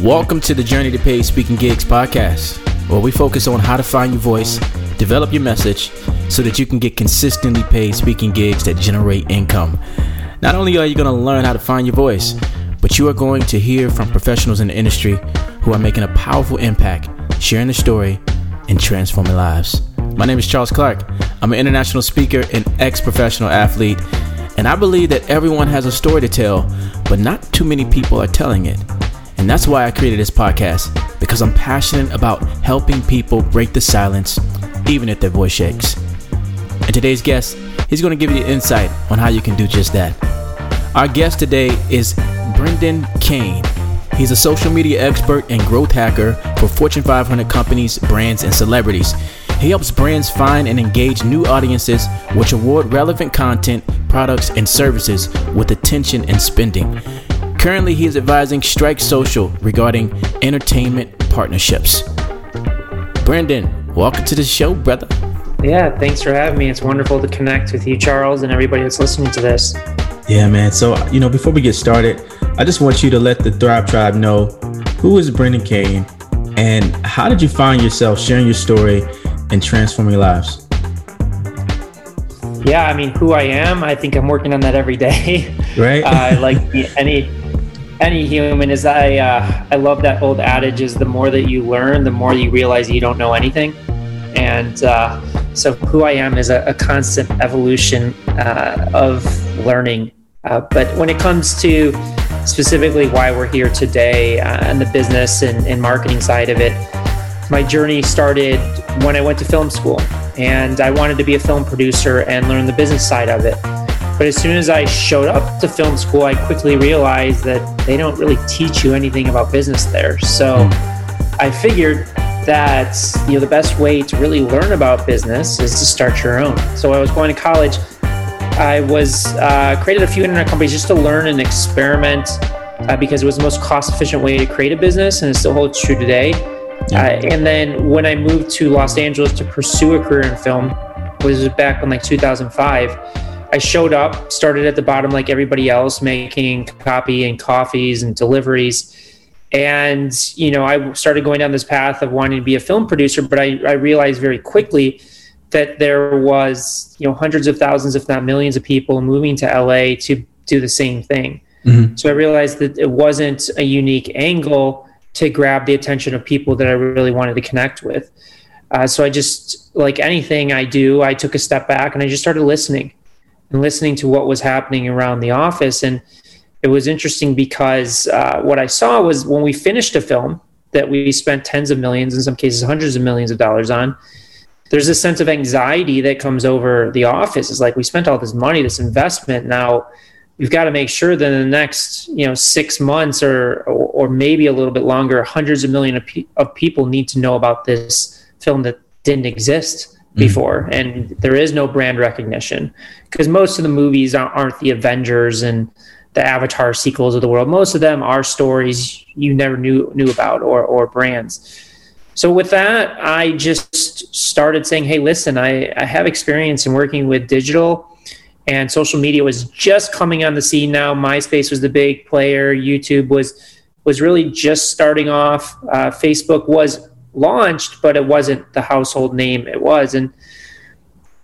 Welcome to the Journey to Paid Speaking Gigs podcast, where we focus on how to find your voice, develop your message, so that you can get consistently paid speaking gigs that generate income. Not only are you going to learn how to find your voice, but you are going to hear from professionals in the industry who are making a powerful impact, sharing the story, and transforming lives. My name is Charles Clark. I'm an international speaker and ex professional athlete, and I believe that everyone has a story to tell, but not too many people are telling it. And that's why I created this podcast, because I'm passionate about helping people break the silence, even if their voice shakes. And today's guest, he's going to give you insight on how you can do just that. Our guest today is Brendan Kane. He's a social media expert and growth hacker for Fortune 500 companies, brands, and celebrities. He helps brands find and engage new audiences which award relevant content, products, and services with attention and spending. Currently, he is advising Strike Social regarding entertainment partnerships. Brendan, welcome to the show, brother. Yeah, thanks for having me. It's wonderful to connect with you, Charles, and everybody that's listening to this. Yeah, man. So, you know, before we get started, I just want you to let the Thrive Tribe know who is Brendan Kane and how did you find yourself sharing your story and transforming lives? Yeah, I mean, who I am, I think I'm working on that every day. Right. uh, like any any human is I uh, I love that old adage is the more that you learn, the more you realize you don't know anything, and uh, so who I am is a, a constant evolution uh, of learning. Uh, but when it comes to specifically why we're here today uh, and the business and, and marketing side of it, my journey started when I went to film school, and I wanted to be a film producer and learn the business side of it. But as soon as I showed up to film school, I quickly realized that they don't really teach you anything about business there. So I figured that you know the best way to really learn about business is to start your own. So I was going to college. I was uh, created a few internet companies just to learn and experiment uh, because it was the most cost efficient way to create a business, and it still holds true today. Yeah. Uh, and then when I moved to Los Angeles to pursue a career in film, which was back in like 2005 I showed up, started at the bottom like everybody else, making copy and coffees and deliveries. And, you know, I started going down this path of wanting to be a film producer, but I, I realized very quickly that there was, you know, hundreds of thousands, if not millions of people moving to LA to do the same thing. Mm-hmm. So I realized that it wasn't a unique angle to grab the attention of people that I really wanted to connect with. Uh, so I just, like anything I do, I took a step back and I just started listening and listening to what was happening around the office. And it was interesting because uh, what I saw was when we finished a film that we spent tens of millions, in some cases hundreds of millions of dollars on, there's a sense of anxiety that comes over the office. It's like we spent all this money, this investment. Now we've got to make sure that in the next, you know, six months or or, or maybe a little bit longer, hundreds of millions of, pe- of people need to know about this film that didn't exist. Before mm-hmm. and there is no brand recognition because most of the movies aren't the avengers and the avatar sequels of the world. Most of them are stories you never knew knew about or or brands. So with that i just started saying hey listen i i have experience in working with digital and social media was just coming on the scene now. Myspace was the big player. Youtube was was really just starting off. Uh, facebook was launched, but it wasn't the household name it was. And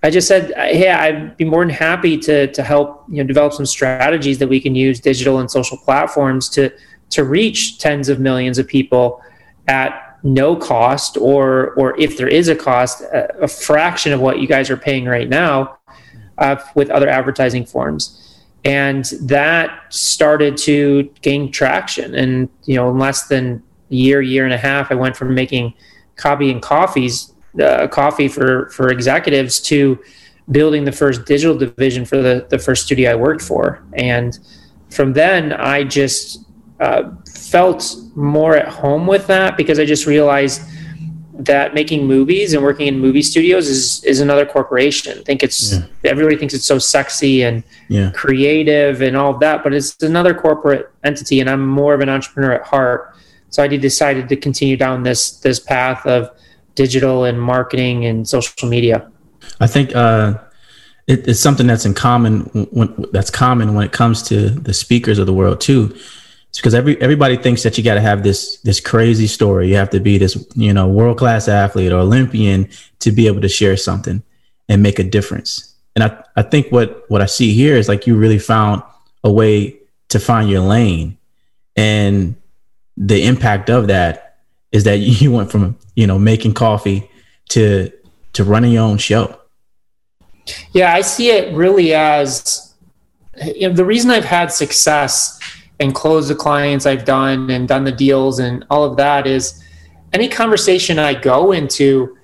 I just said, hey, I'd be more than happy to to help you know develop some strategies that we can use digital and social platforms to to reach tens of millions of people at no cost, or or if there is a cost, a, a fraction of what you guys are paying right now uh, with other advertising forms. And that started to gain traction. And you know, in less than year, year and a half, I went from making copy and coffees, uh, coffee for for executives to building the first digital division for the the first studio I worked for, and from then I just uh, felt more at home with that because I just realized that making movies and working in movie studios is is another corporation. I think it's yeah. everybody thinks it's so sexy and yeah. creative and all of that, but it's another corporate entity, and I'm more of an entrepreneur at heart. So I decided to continue down this this path of digital and marketing and social media. I think uh, it, it's something that's in common when, that's common when it comes to the speakers of the world too. It's because every everybody thinks that you got to have this this crazy story. You have to be this you know world class athlete or Olympian to be able to share something and make a difference. And I I think what what I see here is like you really found a way to find your lane, and the impact of that is that you went from you know making coffee to to running your own show. Yeah, I see it really as you know, the reason I've had success and closed the clients I've done and done the deals and all of that is any conversation I go into,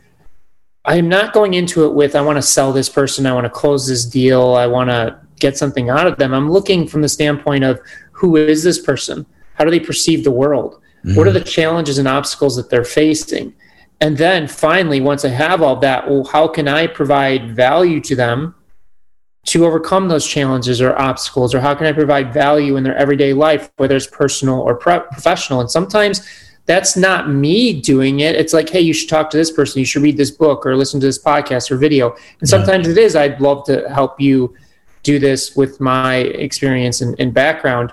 I'm not going into it with, I want to sell this person, I want to close this deal, I want to get something out of them. I'm looking from the standpoint of who is this person? How do they perceive the world? Mm-hmm. What are the challenges and obstacles that they're facing? And then finally, once I have all that, well, how can I provide value to them to overcome those challenges or obstacles? Or how can I provide value in their everyday life, whether it's personal or pro- professional? And sometimes that's not me doing it. It's like, hey, you should talk to this person, you should read this book or listen to this podcast or video. And sometimes yeah. it is, I'd love to help you do this with my experience and, and background.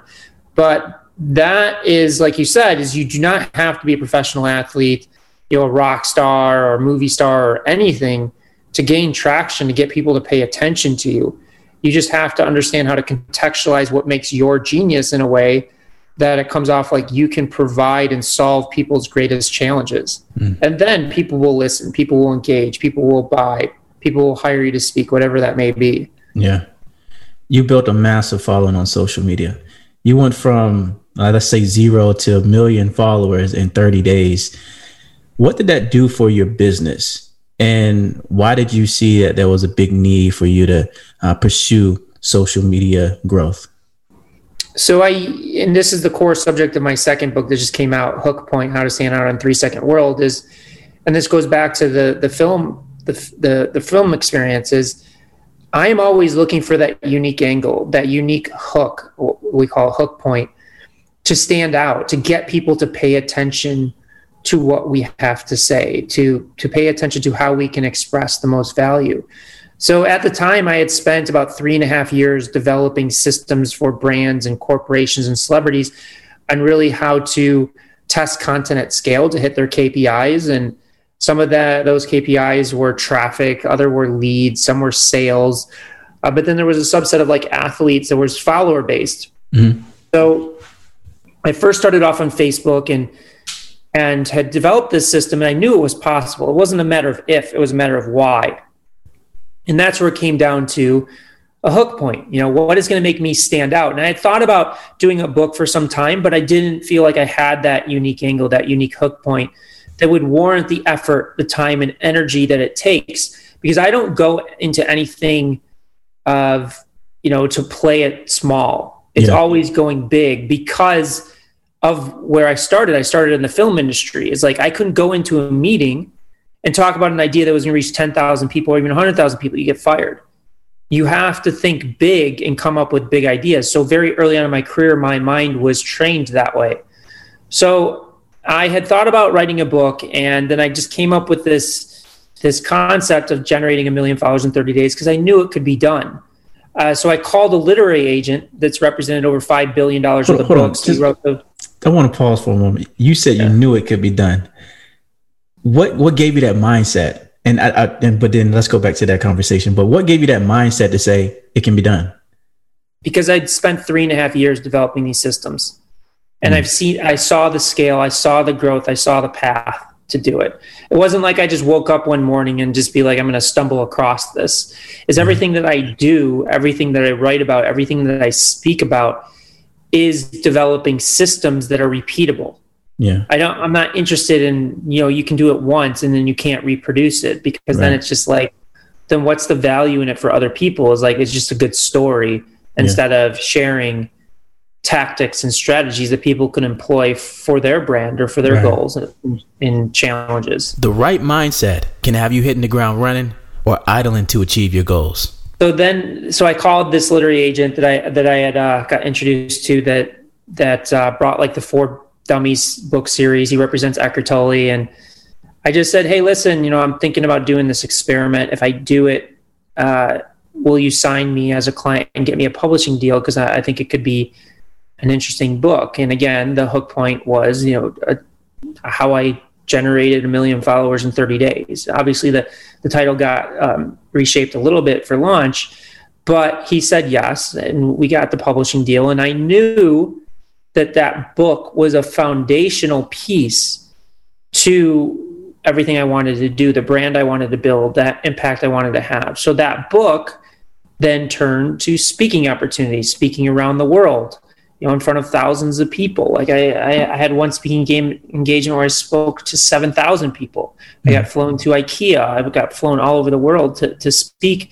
But that is, like you said, is you do not have to be a professional athlete you know a rock star or movie star or anything to gain traction to get people to pay attention to you. You just have to understand how to contextualize what makes your genius in a way that it comes off like you can provide and solve people's greatest challenges. Mm. and then people will listen people will engage people will buy people will hire you to speak whatever that may be. Yeah. You built a massive following on social media. You went from uh, let's say zero to a million followers in 30 days what did that do for your business? And why did you see that there was a big need for you to uh, pursue social media growth? So I, and this is the core subject of my second book that just came out, Hook Point: How to Stand Out in Three Second World. Is, and this goes back to the the film, the the the film experiences. I am always looking for that unique angle, that unique hook, we call hook point, to stand out, to get people to pay attention to what we have to say, to to pay attention to how we can express the most value. So at the time, I had spent about three and a half years developing systems for brands and corporations and celebrities, and really how to test content at scale to hit their KPIs. And some of that those KPIs were traffic, other were leads, some were sales. Uh, but then there was a subset of like athletes that was follower based. Mm-hmm. So I first started off on Facebook and and had developed this system and I knew it was possible. It wasn't a matter of if, it was a matter of why. And that's where it came down to a hook point. You know, what is going to make me stand out? And I had thought about doing a book for some time, but I didn't feel like I had that unique angle, that unique hook point that would warrant the effort, the time, and energy that it takes. Because I don't go into anything of, you know, to play it small. It's yeah. always going big because of where I started. I started in the film industry. It's like I couldn't go into a meeting and talk about an idea that was going to reach 10,000 people or even 100,000 people. You get fired. You have to think big and come up with big ideas. So, very early on in my career, my mind was trained that way. So, I had thought about writing a book, and then I just came up with this this concept of generating a million followers in 30 days because I knew it could be done. Uh, so I called a literary agent that's represented over five billion dollars worth of books. Just, the, I want to pause for a moment. You said yeah. you knew it could be done. What what gave you that mindset? And I, I and but then let's go back to that conversation. But what gave you that mindset to say it can be done? Because I'd spent three and a half years developing these systems, and mm. I've seen, I saw the scale, I saw the growth, I saw the path to do it. It wasn't like I just woke up one morning and just be like, I'm going to stumble across this. Is mm. everything that I do, everything that I write about, everything that I speak about is developing systems that are repeatable. Yeah. I don't I'm not interested in, you know, you can do it once and then you can't reproduce it because right. then it's just like then what's the value in it for other people is like it's just a good story instead yeah. of sharing tactics and strategies that people can employ for their brand or for their right. goals and, challenges. The right mindset can have you hitting the ground running or idling to achieve your goals so then so i called this literary agent that i that i had uh, got introduced to that that uh, brought like the For Dummies book series. He represents Eckhart Tolle. And i just said hey listen you know i'm thinking about doing this experiment. If i do it uh, will you sign me as a client and get me a publishing deal? Because I, I, think it could be an interesting book. And again, the hook point was, you know, a, how I generated a million followers in 30 days. Obviously, the, the title got um, reshaped a little bit for launch, but he said yes, and we got the publishing deal. And I knew that that book was a foundational piece to everything I wanted to do, the brand I wanted to build, that impact I wanted to have. So that book then turned to speaking opportunities, speaking around the world, you know, in front of thousands of people. Like I, I, I had one speaking game engagement where I spoke to 7,000 people. I got hmm. flown to IKEA. I got flown all over the world to, to speak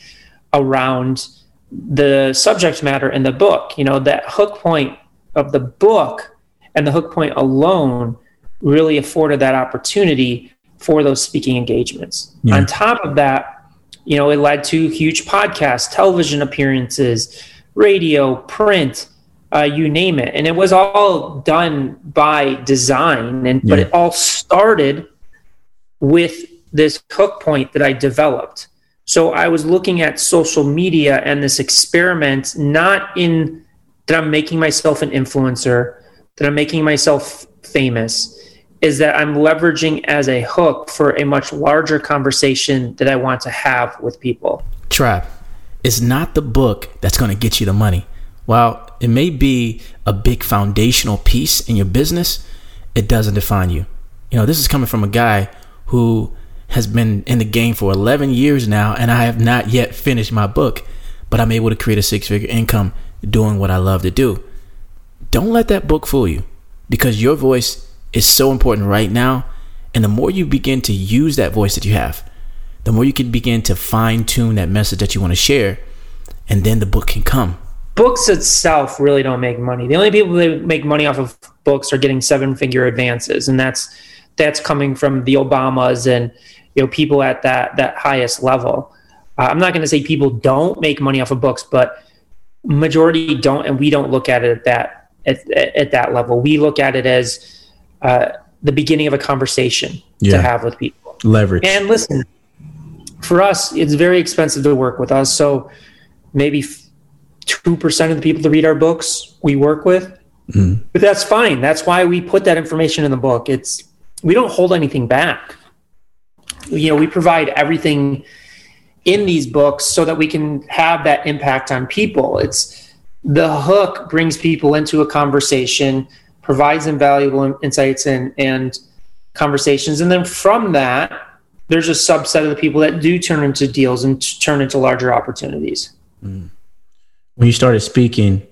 around the subject matter in the book. You know, that hook point of the book and the hook point alone really afforded that opportunity for those speaking engagements. Yeah. On top of that, you know, it led to huge podcasts, television appearances, radio, print, uh, you name it. And it was all done by design. And yeah. but it all started with this hook point that I developed. So I was looking at social media and this experiment, not in that I'm making myself an influencer, that I'm making myself famous, is that I'm leveraging as a hook for a much larger conversation that I want to have with people. Trap, it's not the book that's going to get you the money. While it may be a big foundational piece in your business, it doesn't define you. You know, this is coming from a guy who has been in the game for 11 years now, and I have not yet finished my book, but I'm able to create a six figure income doing what I love to do. Don't let that book fool you because your voice is so important right now. And the more you begin to use that voice that you have, the more you can begin to fine tune that message that you want to share, and then the book can come. Books itself really don't make money. The only people that make money off of books are getting seven figure advances, and that's that's coming from the Obamas and you know people at that that highest level. Uh, I'm not going to say people don't make money off of books, but majority don't, and we don't look at it at that at, at that level. We look at it as uh, the beginning of a conversation yeah. to have with people. Leverage. And listen, for us, it's very expensive to work with us. So maybe two percent of the people that read our books we work with. Mm. But that's fine. That's why we put that information in the book. It's we don't hold anything back. You know, we provide everything in these books so that we can have that impact on people. It's the hook brings people into a conversation, provides them valuable insights and, and conversations. And then from that, there's a subset of the people that do turn into deals and turn into larger opportunities. Mm. When you started speaking,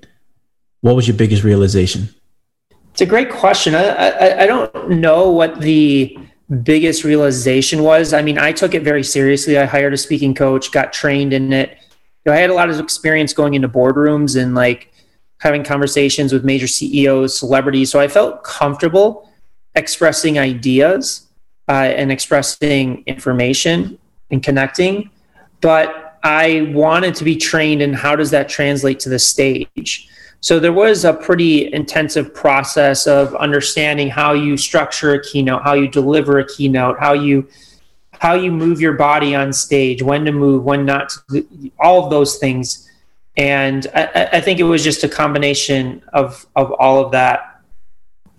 what was your biggest realization? It's a great question. I, I, I don't know what the biggest realization was. I mean i took it very seriously. I hired a speaking coach got trained in it. You know, i had a lot of experience going into boardrooms and like having conversations with major ceos celebrities. So i felt comfortable expressing ideas uh, and expressing information and connecting. But i wanted to be trained in how does that translate to the stage so there was a pretty intensive process of understanding how you structure a keynote, how you deliver a keynote, how you how you move your body on stage, when to move, when not, to, all of those things. And I, I think it was just a combination of of all of that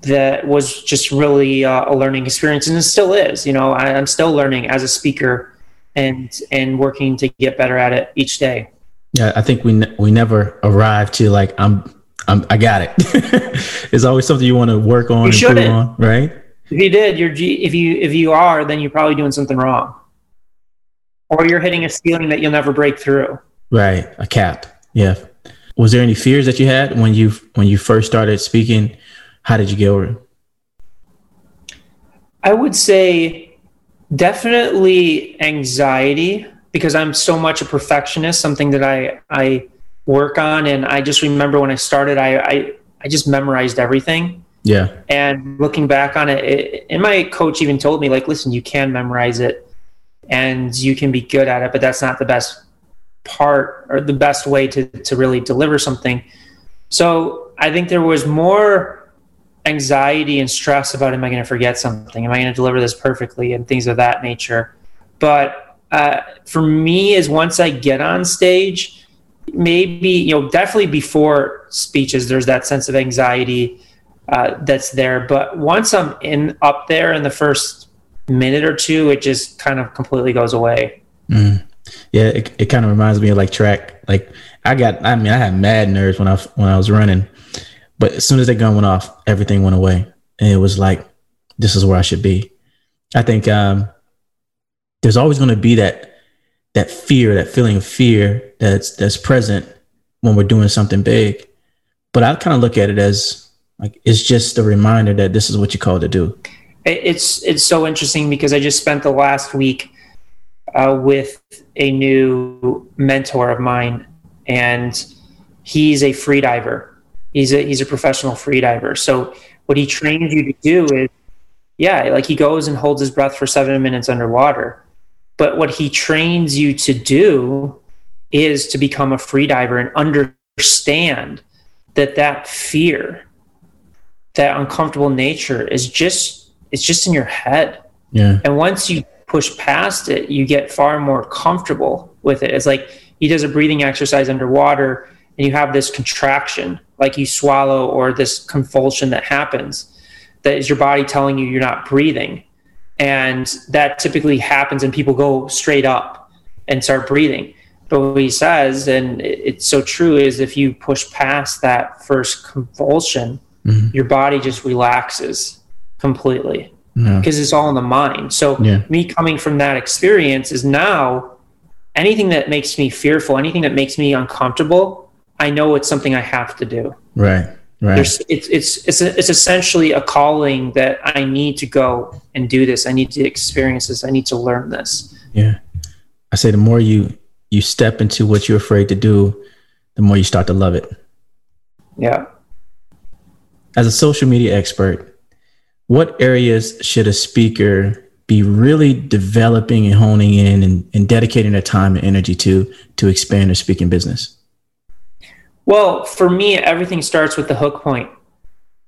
that was just really uh, a learning experience, and it still is. You know, I, I'm still learning as a speaker and and working to get better at it each day. Yeah, I think we ne- we never arrive to like I'm, I'm I got it. it's always something you want to work on, you improve on, right? If you did, you're G- if you if you are, then you're probably doing something wrong, or you're hitting a ceiling that you'll never break through. Right, a cap. Yeah. Was there any fears that you had when you when you first started speaking? How did you get over it? I would say definitely anxiety because I'm so much a perfectionist, something that I I work on. And I just remember when I started, I I, I just memorized everything. Yeah. And looking back on it, it, and my coach even told me like, listen, you can memorize it, and you can be good at it, but that's not the best part or the best way to to really deliver something. So I think there was more anxiety and stress about am I going to forget something? Am I going to deliver this perfectly and things of that nature? But uh, for me is once I get on stage, maybe you know definitely before speeches there's that sense of anxiety uh, that's there but once i'm in up there in the first minute or two it just kind of completely goes away mm. yeah it, it kind of reminds me of like track like i got i mean i had mad nerves when i when i was running but as soon as they gun went off everything went away and it was like this is where i should be i think um there's always going to be that that fear, that feeling of fear that's that's present when we're doing something big. But I kind of look at it as like it's just a reminder that this is what you're called to do. It's it's so interesting because I just spent the last week uh, with a new mentor of mine, and he's a free diver. He's a he's a professional free diver. So what he trains you to do is, yeah, like he goes and holds his breath for seven minutes underwater but what he trains you to do is to become a freediver and understand that that fear, that uncomfortable nature is just it's just in your head. Yeah. And once you push past it, you get far more comfortable with it. It's like he does a breathing exercise underwater and you have this contraction, like you swallow or this convulsion that happens. That is your body telling you you're not breathing and that typically happens and people go straight up and start breathing but what he says and it's so true is if you push past that first convulsion mm-hmm. your body just relaxes completely because yeah. it's all in the mind so yeah. me coming from that experience is now anything that makes me fearful anything that makes me uncomfortable i know it's something i have to do right Right. There's, it's it's it's a, it's essentially a calling that I need to go and do this. I need to experience this. I need to learn this. Yeah, I say the more you you step into what you're afraid to do, the more you start to love it. Yeah. As a social media expert, what areas should a speaker be really developing and honing in and, and dedicating their time and energy to to expand their speaking business? Well, for me, everything starts with the hook point.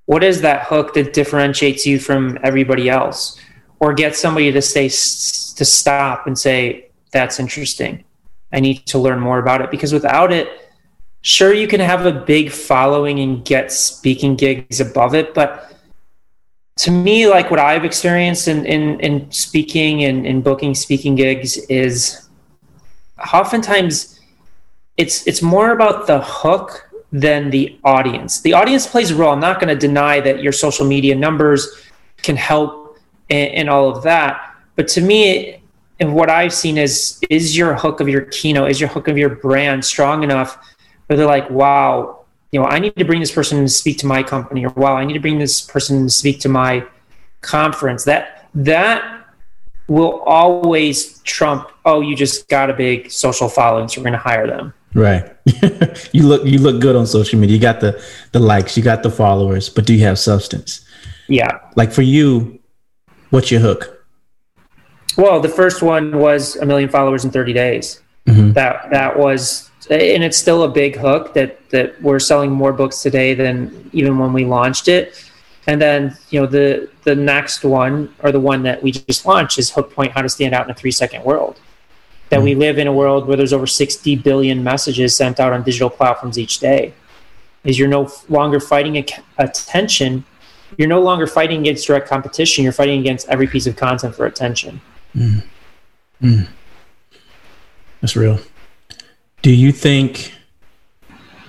What is that hook that differentiates you from everybody else? Or get somebody to say to stop and say, "That's interesting. I need to learn more about it." Because without it, sure you can have a big following and get speaking gigs above it, but to me, like what I've experienced in in, in speaking and in booking speaking gigs is oftentimes it's it's more about the hook than the audience. The audience plays a role. I'm not going to deny that your social media numbers can help and, all of that. But to me, and what I've seen is is your hook of your keynote, is your hook of your brand strong enough where they're like, wow, you know, I need to bring this person to speak to my company, or wow, I need to bring this person to speak to my conference. That that will always trump, oh, you just got a big social following, so we're going to hire them. Right. you look you look good on social media. You got the the likes, you got the followers, but do you have substance? Yeah. Like for you, what's your hook? Well, the first one was a million followers in 30 days. Mm-hmm. That that was and it's still a big hook that that we're selling more books today than even when we launched it. And then, you know, the the next one or the one that we just launched is Hook Point How to Stand Out in a 3 Second World that we live in a world where there's over 60 billion messages sent out on digital platforms each day is you're no longer fighting attention you're no longer fighting against direct competition you're fighting against every piece of content for attention mm. Mm. that's real do you think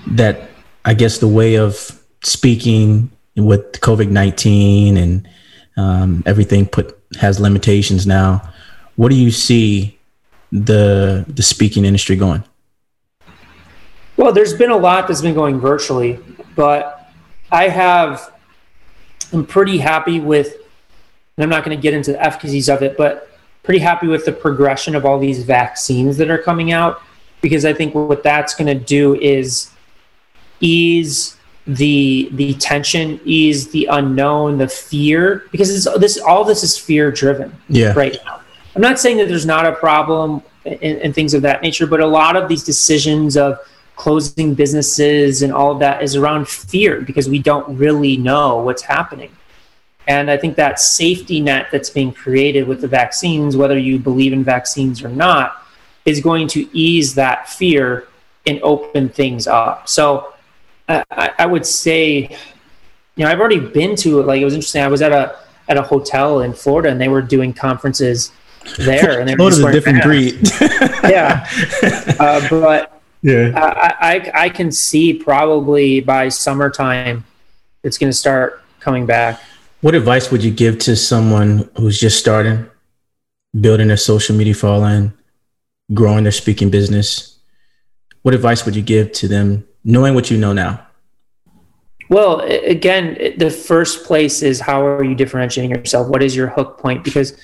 that i guess the way of speaking with covid-19 and um, everything put has limitations now what do you see the the speaking industry going? Well, there's been a lot that's been going virtually, but I have I'm pretty happy with and I'm not going to get into the efficacies of it, but pretty happy with the progression of all these vaccines that are coming out because I think what that's going to do is ease the the tension, ease the unknown, the fear because this all this is fear driven yeah. right now. I'm not saying that there's not a problem and, things of that nature, but a lot of these decisions of closing businesses and all of that is around fear because we don't really know what's happening. And I think that safety net that's being created with the vaccines, whether you believe in vaccines or not, is going to ease that fear and open things up. So I, I would say, you know, I've already been to like it was interesting. I was at a at a hotel in Florida and they were doing conferences there. And Florida's a different breed. yeah, uh, but yeah, I, I I can see probably by summertime it's going to start coming back. What advice would you give to someone who's just starting, building their social media following, growing their speaking business? What advice would you give to them, knowing what you know now? Well, again, the first place is how are you differentiating yourself? What is your hook point? Because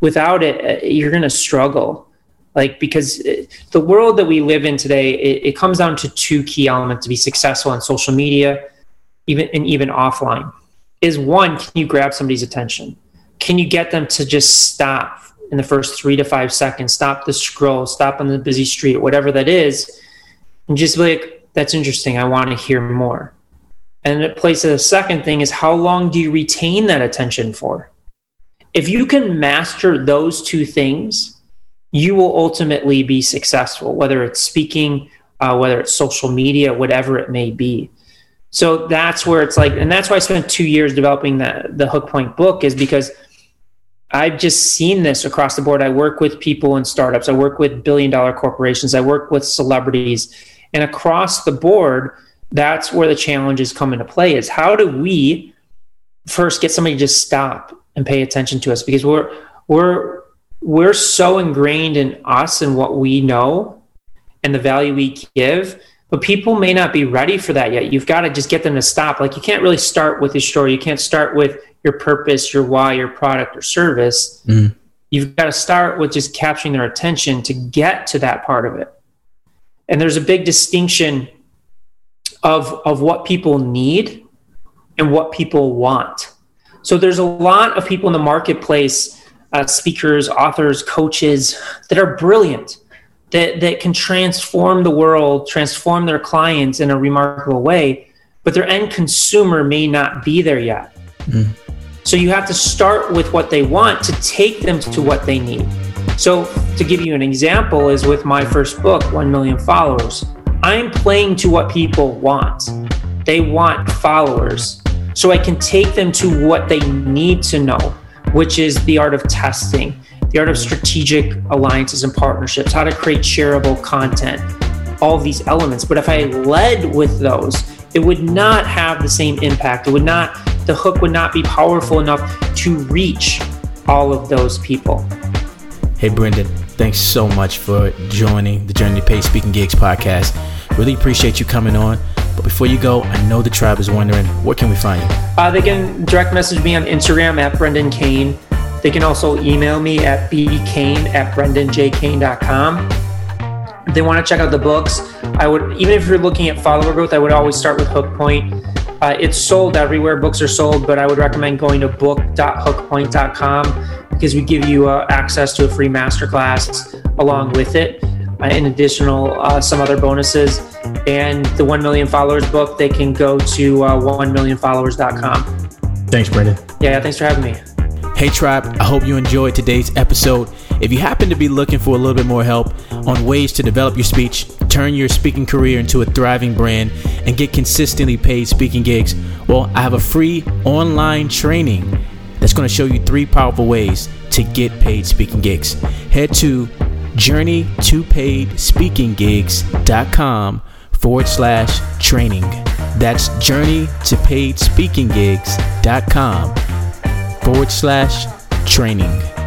without it, uh, you're going to struggle. Like, because uh, the world that we live in today, it, it comes down to two key elements to be successful on social media, even and even offline. Is one, can you grab somebody's attention? Can you get them to just stop in the first three to five seconds, stop the scroll, stop on the busy street, whatever that is, and just be like, that's interesting. I want to hear more and it plays the second thing is how long do you retain that attention for? If you can master those two things, you will ultimately be successful, whether it's speaking, uh, whether it's social media, whatever it may be. So that's where it's like, and that's why I spent two years developing the, the Hook Point book, is because I've just seen this across the board. I work with people in startups, I work with billion dollar corporations, I work with celebrities, and across the board, that's where the challenges come into play is how do we first get somebody to just stop and pay attention to us because we're we're we're so ingrained in us and what we know and the value we give but people may not be ready for that yet. You've got to just get them to stop. Like you can't really start with your story. You can't start with your purpose your why your product or service. Mm. you've got to start with just capturing their attention to get to that part of it. And there's a big distinction of of what people need and what people want. So there's a lot of people in the marketplace, uh, speakers, authors, coaches that are brilliant, that that can transform the world, transform their clients in a remarkable way, but their end consumer may not be there yet. Mm. So you have to start with what they want to take them to what they need. So to give you an example is with my first book, 1 million followers. I'm playing to what people want. They want followers. So I can take them to what they need to know, which is the art of testing, the art of strategic alliances and partnerships, how to create shareable content, all these elements. But if I led with those, it would not have the same impact. It would not, the hook would not be powerful enough to reach all of those people. Hey, Brendan, thanks so much for joining the Journey to Paid Speaking Gigs podcast. Really appreciate you coming on. But before you go, I know the tribe is wondering where can we find you? Uh, they can direct message me on Instagram at Brendan Kane. They can also email me at bkane at brendanjkane.com. If they want to check out the books, I would, even if you're looking at follower growth, I would always start with Hook Point. Uh, it's sold everywhere books are sold, but I would recommend going to book.hookpoint.com because we give you uh, access to a free masterclass along with it. Uh, additional uh, some other bonuses. And the 1 million followers book, they can go to uh, 1millionfollowers.com. Thanks, Brendan. Yeah, thanks for having me. Hey, Tribe, I hope you enjoyed today's episode. If you happen to be looking for a little bit more help on ways to develop your speech, turn your speaking career into a thriving brand, and get consistently paid speaking gigs, well, I have a free online training that's going to show you three powerful ways to get paid speaking gigs. Head to journey forward slash training. That's journey to paid speaking gigs.com forward slash training.